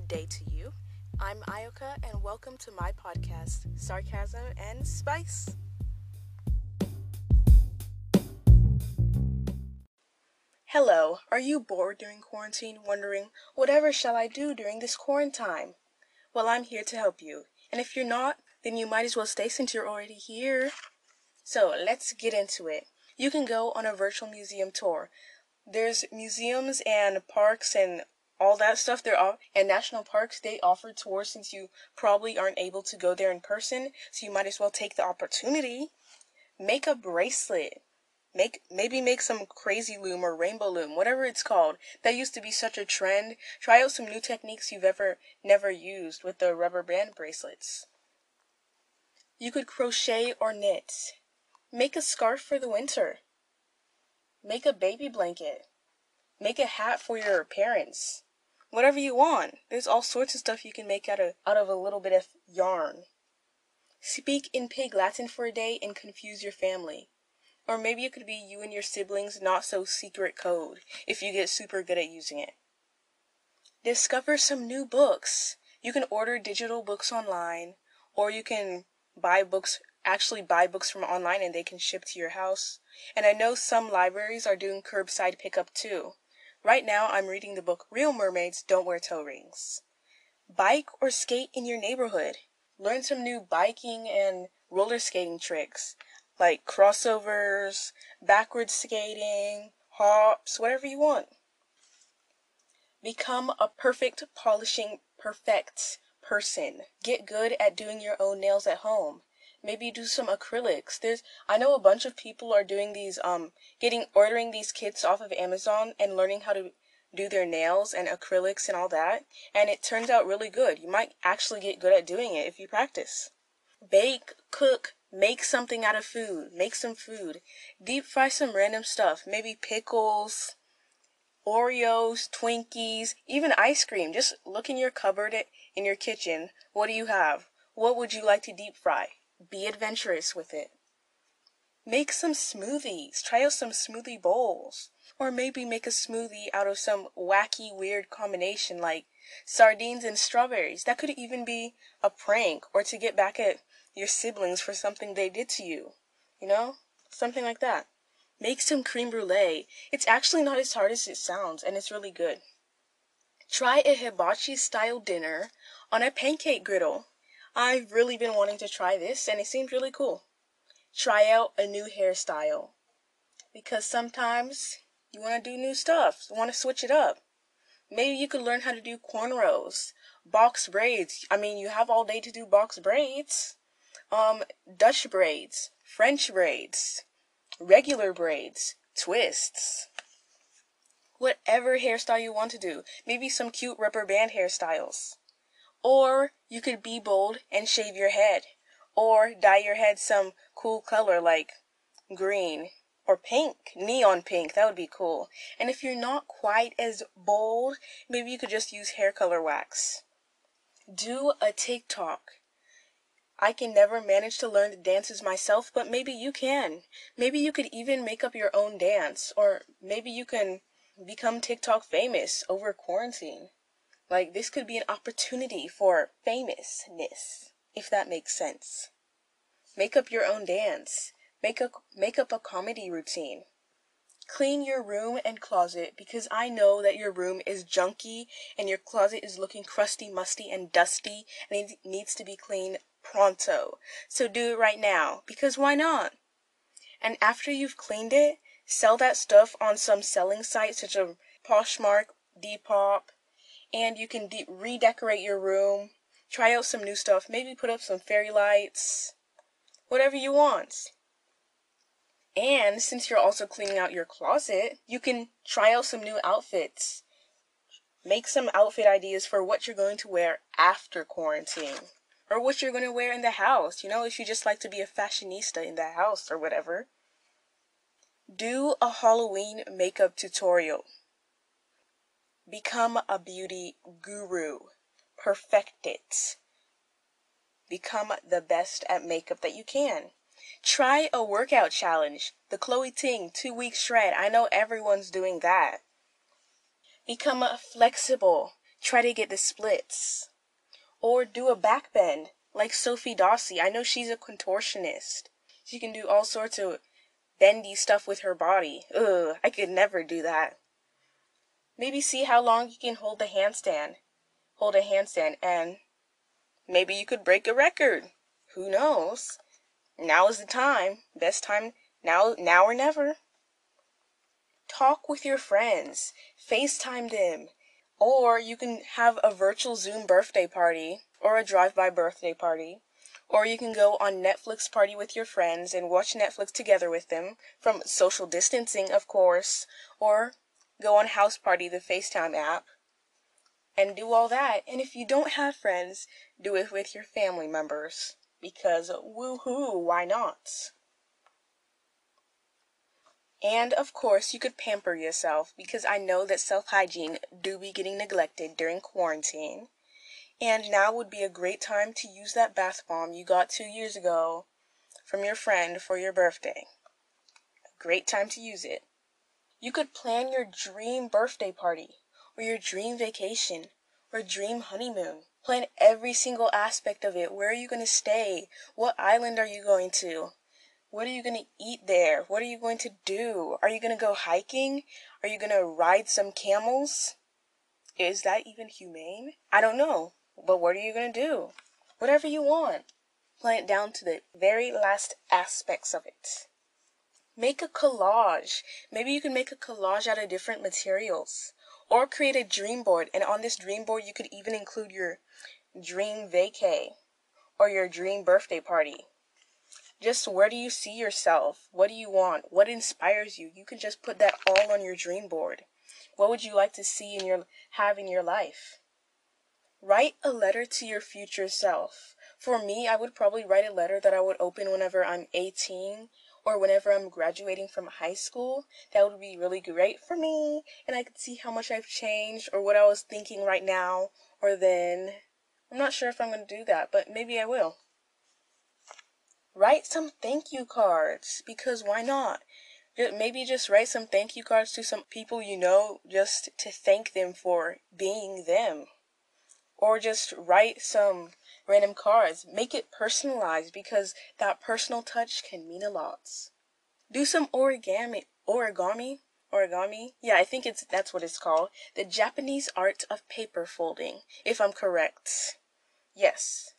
good day to you. I'm Ayoka, and welcome to my podcast, Sarcasm and Spice. Hello, are you bored during quarantine, wondering, whatever shall I do during this quarantine? Well, I'm here to help you, and if you're not, then you might as well stay since you're already here. So let's get into it. You can go on a virtual museum tour. There's museums and parks and all that stuff there are and national parks they offer tours since you probably aren't able to go there in person so you might as well take the opportunity. Make a bracelet. Make maybe make some Cra-Z-Loom or rainbow loom whatever it's called. That used to be such a trend. Try out some new techniques you've ever never used with the rubber band bracelets. You could crochet or knit. Make a scarf for the winter. Make a baby blanket. Make a hat for your parents whatever you want. There's all sorts of stuff you can make out of out of a little bit of yarn. Speak in pig Latin for a day and confuse your family. Or maybe it could be you and your siblings' not so secret code if you get super good at using it. Discover some new books. You can order digital books online, or you can buy books, actually buy books from online and they can ship to your house. And I know some libraries are doing curbside pickup too. Right now, I'm reading the book Real Mermaids Don't Wear Toe Rings. Bike or skate in your neighborhood. Learn some new biking and roller skating tricks like crossovers, backward skating, hops, whatever you want. Become a perfect polishing perfect person. Get good at doing your own nails at home maybe do some acrylics. There's I know a bunch of people are doing these um getting ordering these kits off of Amazon and learning how to do their nails and acrylics and all that, and it turns out really good. You might actually get good at doing it if you practice. Bake, cook, make something out of food. Make some food. Deep fry some random stuff, maybe pickles, Oreos, Twinkies, even ice cream. Just look in your cupboard in your kitchen. What do you have? What would you like to deep fry? Be adventurous with it. Make some smoothies. Try out some smoothie bowls. Or maybe make a smoothie out of some wacky, weird combination like sardines and strawberries. That could even be a prank or to get back at your siblings for something they did to you. You know? Something like that. Make some creme brulee. It's actually not as hard as it sounds, and it's really good. Try a hibachi style dinner on a pancake griddle. I've really been wanting to try this and it seems really cool. Try out a new hairstyle. Because sometimes you want to do new stuff, you want to switch it up. Maybe you could learn how to do cornrows, box braids. I mean, you have all day to do box braids. Um, Dutch braids, French braids, regular braids, twists. Whatever hairstyle you want to do. Maybe some cute rubber band hairstyles. Or you could be bold and shave your head. Or dye your head some cool color like green or pink, neon pink. That would be cool. And if you're not quite as bold, maybe you could just use hair color wax. Do a TikTok. I can never manage to learn the dances myself, but maybe you can. Maybe you could even make up your own dance, or maybe you can become TikTok famous over quarantine. Like, this could be an opportunity for famousness, if that makes sense. Make up your own dance. Make, a, make up a comedy routine. Clean your room and closet because I know that your room is junky and your closet is looking crusty, musty, and dusty and it needs to be cleaned pronto. So do it right now because why not? And after you've cleaned it, sell that stuff on some selling site such as Poshmark, Depop, and you can de- redecorate your room, try out some new stuff, maybe put up some fairy lights, whatever you want. And since you're also cleaning out your closet, you can try out some new outfits. Make some outfit ideas for what you're going to wear after quarantine. Or what you're going to wear in the house, you know, if you just like to be a fashionista in the house or whatever. Do a Halloween makeup tutorial. Become a beauty guru. Perfect it. Become the best at makeup that you can. Try a workout challenge. The Chloe Ting two week shred. I know everyone's doing that. Become flexible. try to get the splits. Or do a back bend like Sophie Dossi. I know she's a contortionist. She can do all sorts of bendy stuff with her body. Ugh, I could never do that. Maybe see how long you can hold the handstand. Hold a handstand and maybe you could break a record. Who knows? Now is the time. Best time now now or never. Talk with your friends. FaceTime them. Or you can have a virtual Zoom birthday party or a drive-by birthday party. Or you can go on Netflix party with your friends and watch Netflix together with them from social distancing, of course. Or go on Houseparty, the FaceTime app, and do all that. And if you don't have friends, do it with your family members. Because woohoo, why not? And of course, you could pamper yourself because I know that self hygiene do be getting neglected during quarantine. And now would be a great time to use that bath bomb you got two years ago from your friend for your birthday. A great time to use it. You could plan your dream birthday party, or your dream vacation, or dream honeymoon. Plan every single aspect of it. Where are you going to stay? What island are you going to? What are you going to eat there? What are you going to do? Are you going to go hiking? Are you going to ride some camels? Is that even humane? I don't know. But what are you going to do? Whatever you want. Plan it down to the very last aspects of it. Make a collage. Maybe you can make a collage out of different materials. Or create a dream board. And on this dream board, you could even include your dream vacay or your dream birthday party. Just where do you see yourself? What do you want? What inspires you? You can just put that all on your dream board. What would you like to see in your have in your life? Write a letter to your future self. For me, I would probably write a letter that I would open whenever I'm 18 or whenever I'm graduating from high school, that would be really great for me. And I could see how much I've changed or what I was thinking right now or then. I'm not sure if I'm going to do that, but maybe I will. Write some thank you cards because why not? Maybe just write some thank you cards to some people you know just to thank them for being them. Or just write some random cards. Make it personalized because that personal touch can mean a lot. Do some origami, origami, origami. Yeah, I think it's that's what it's called. The Japanese art of paper folding, if I'm correct. Yes.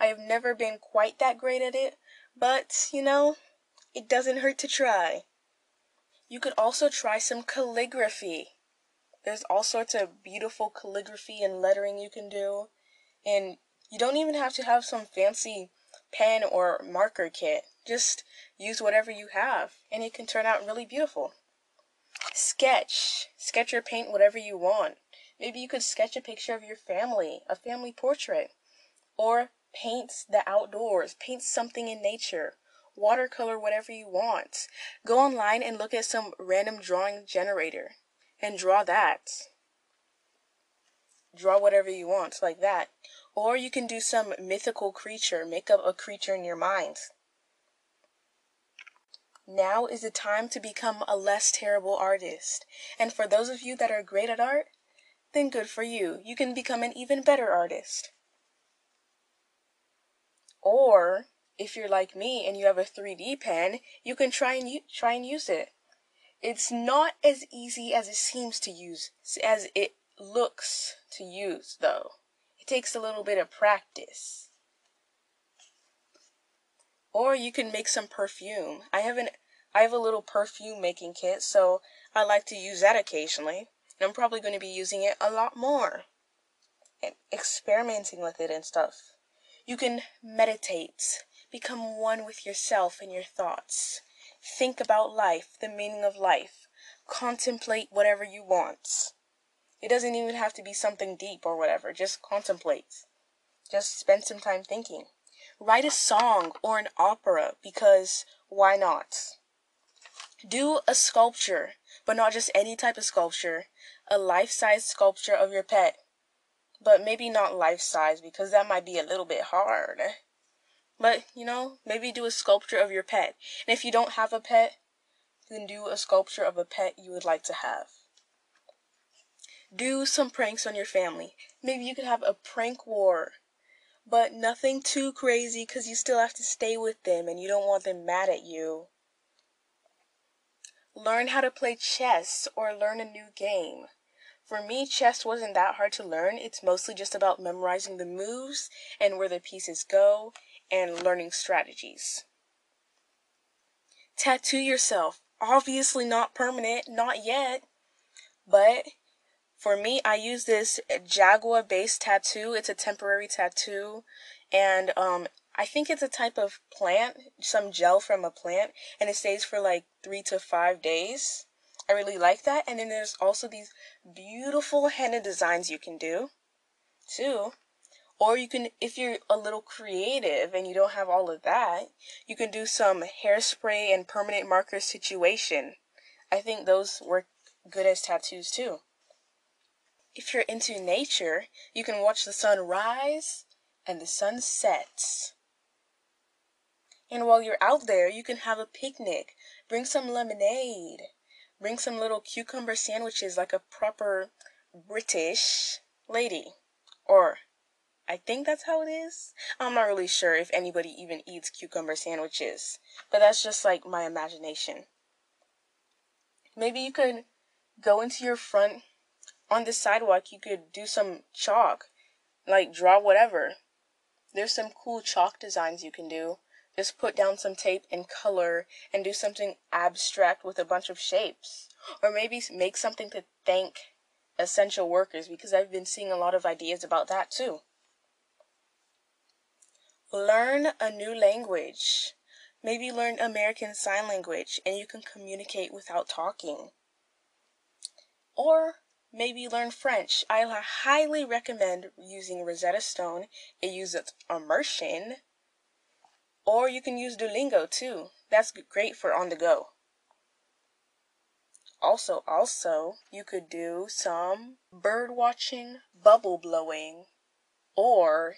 I have never been quite that great at it, but you know, it doesn't hurt to try. You could also try some calligraphy. There's all sorts of beautiful calligraphy and lettering you can do. And you don't even have to have some fancy pen or marker kit. Just use whatever you have, and it can turn out really beautiful. Sketch. Sketch or paint whatever you want. Maybe you could sketch a picture of your family, a family portrait. Or paint the outdoors, paint something in nature. Watercolor whatever you want. Go online and look at some random drawing generator and draw that. Draw whatever you want, like that. Or you can do some mythical creature, make up a creature in your mind. Now is the time to become a less terrible artist. And for those of you that are great at art, then good for you. You can become an even better artist. Or if you're like me and you have a 3D pen, you can try and try and use it. It's not as easy as it seems to use as it looks to use though. It takes a little bit of practice. Or you can make some perfume. I have an I have a little perfume making kit, so I like to use that occasionally. And I'm probably going to be using it a lot more. And experimenting with it and stuff. You can meditate, become one with yourself and your thoughts. Think about life, the meaning of life. Contemplate whatever you want. It doesn't even have to be something deep or whatever. Just contemplate. Just spend some time thinking. Write a song or an opera because why not? Do a sculpture, but not just any type of sculpture. A life size sculpture of your pet. But maybe not life size because that might be a little bit hard. But, you know, maybe do a sculpture of your pet. And if you don't have a pet, then do a sculpture of a pet you would like to have. Do some pranks on your family. Maybe you could have a prank war, but nothing too crazy because you still have to stay with them and you don't want them mad at you. Learn how to play chess or learn a new game. For me, chess wasn't that hard to learn. It's mostly just about memorizing the moves and where the pieces go and learning strategies. Tattoo yourself. Obviously not permanent, not yet. But for me, I use this Jagua base tattoo. It's a temporary tattoo. And um, I think it's a type of plant, some gel from a plant, and it stays for like three to five days. I really like that. And then there's also these beautiful henna designs you can do too. Or you can, if you're a little creative and you don't have all of that, you can do some hairspray and permanent marker situation. I think those work good as tattoos too. If you're into nature, you can watch the sun rise and the sun sets. And while you're out there, you can have a picnic. Bring some lemonade. Bring some little cucumber sandwiches like a proper British lady. Or I think that's how it is. I'm not really sure if anybody even eats cucumber sandwiches, but that's just like my imagination. Maybe you could go into your front on the sidewalk, you could do some chalk, like draw whatever. There's some cool chalk designs you can do. Just put down some tape and color and do something abstract with a bunch of shapes. Or maybe make something to thank essential workers because I've been seeing a lot of ideas about that too. Learn a new language. Maybe learn American Sign Language and you can communicate without talking. Or maybe learn French. I highly recommend using Rosetta Stone. It uses immersion. Or you can use Duolingo too. That's great for on the go. Also, also, you could do some bird watching, bubble blowing, or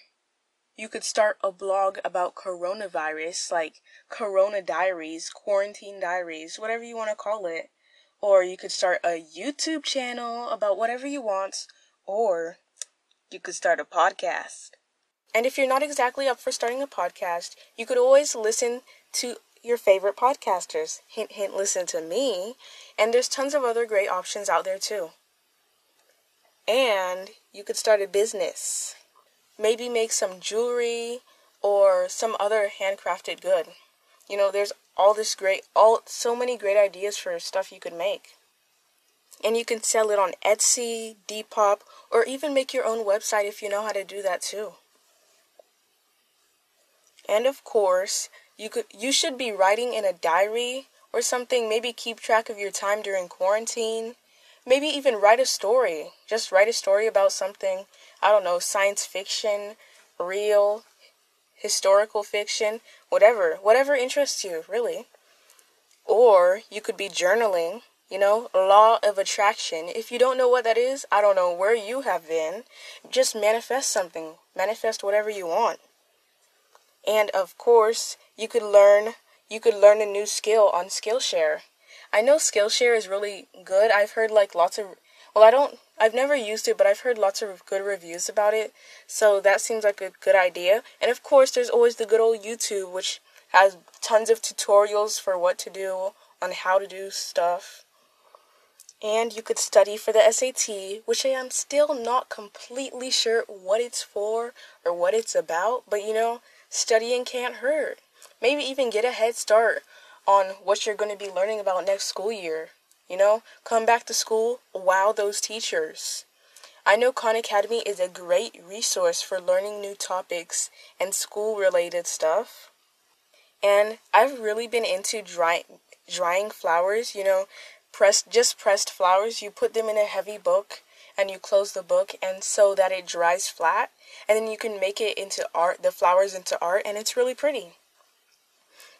you could start a blog about coronavirus, like Corona Diaries, Quarantine Diaries, whatever you want to call it. Or you could start a YouTube channel about whatever you want, or you could start a podcast. And if you're not exactly up for starting a podcast, you could always listen to your favorite podcasters. Hint, hint, listen to me. And there's tons of other great options out there too. And you could start a business maybe make some jewelry or some other handcrafted good. You know, there's all this great, all so many great ideas for stuff you could make. And you can sell it on Etsy, Depop, or even make your own website if you know how to do that too. And of course, you could you should be writing in a diary or something, maybe keep track of your time during quarantine. Maybe even write a story. Just write a story about something I don't know, science fiction, real, historical fiction, whatever, whatever interests you, really. Or you could be journaling, you know, law of attraction. If you don't know what that is, I don't know where you have been. Just manifest something, manifest whatever you want. And of course, you could learn you could learn a new skill on Skillshare. I know Skillshare is really good. I've heard like lots of well, I don't I've never used it, but I've heard lots of good reviews about it. So that seems like a good idea. And of course, there's always the good old YouTube, which has tons of tutorials for what to do, on how to do stuff. And you could study for the SAT, which I am still not completely sure what it's for or what it's about, but you know, studying can't hurt. Maybe even get a head start on what you're going to be learning about next school year. You know, come back to school, wow those teachers. I know Khan Academy is a great resource for learning new topics and school related stuff. And I've really been into dry, drying flowers, you know, pressed just pressed flowers. You put them in a heavy book and you close the book and so that it dries flat and then you can make it into art, the flowers into art and it's really pretty.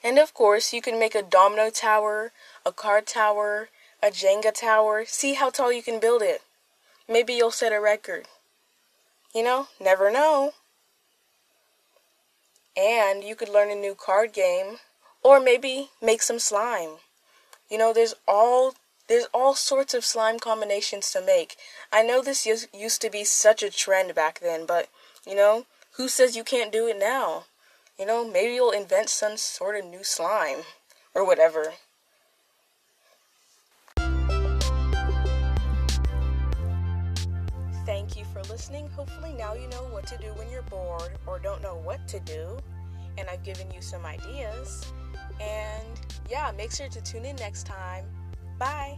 And of course, you can make a domino tower, a card tower, a Jenga tower. See how tall you can build it. Maybe you'll set a record. You know, never know. And you could learn a new card game or maybe make some slime. You know, there's all There's all sorts of slime combinations to make. I know this used to be such a trend back then, but, you know, who says you can't do it now? You know, maybe you'll invent some sort of new slime. Or whatever. Hopefully, now you know what to do when you're bored or don't know what to do. And I've given you some ideas. And yeah, make sure to tune in next time. Bye.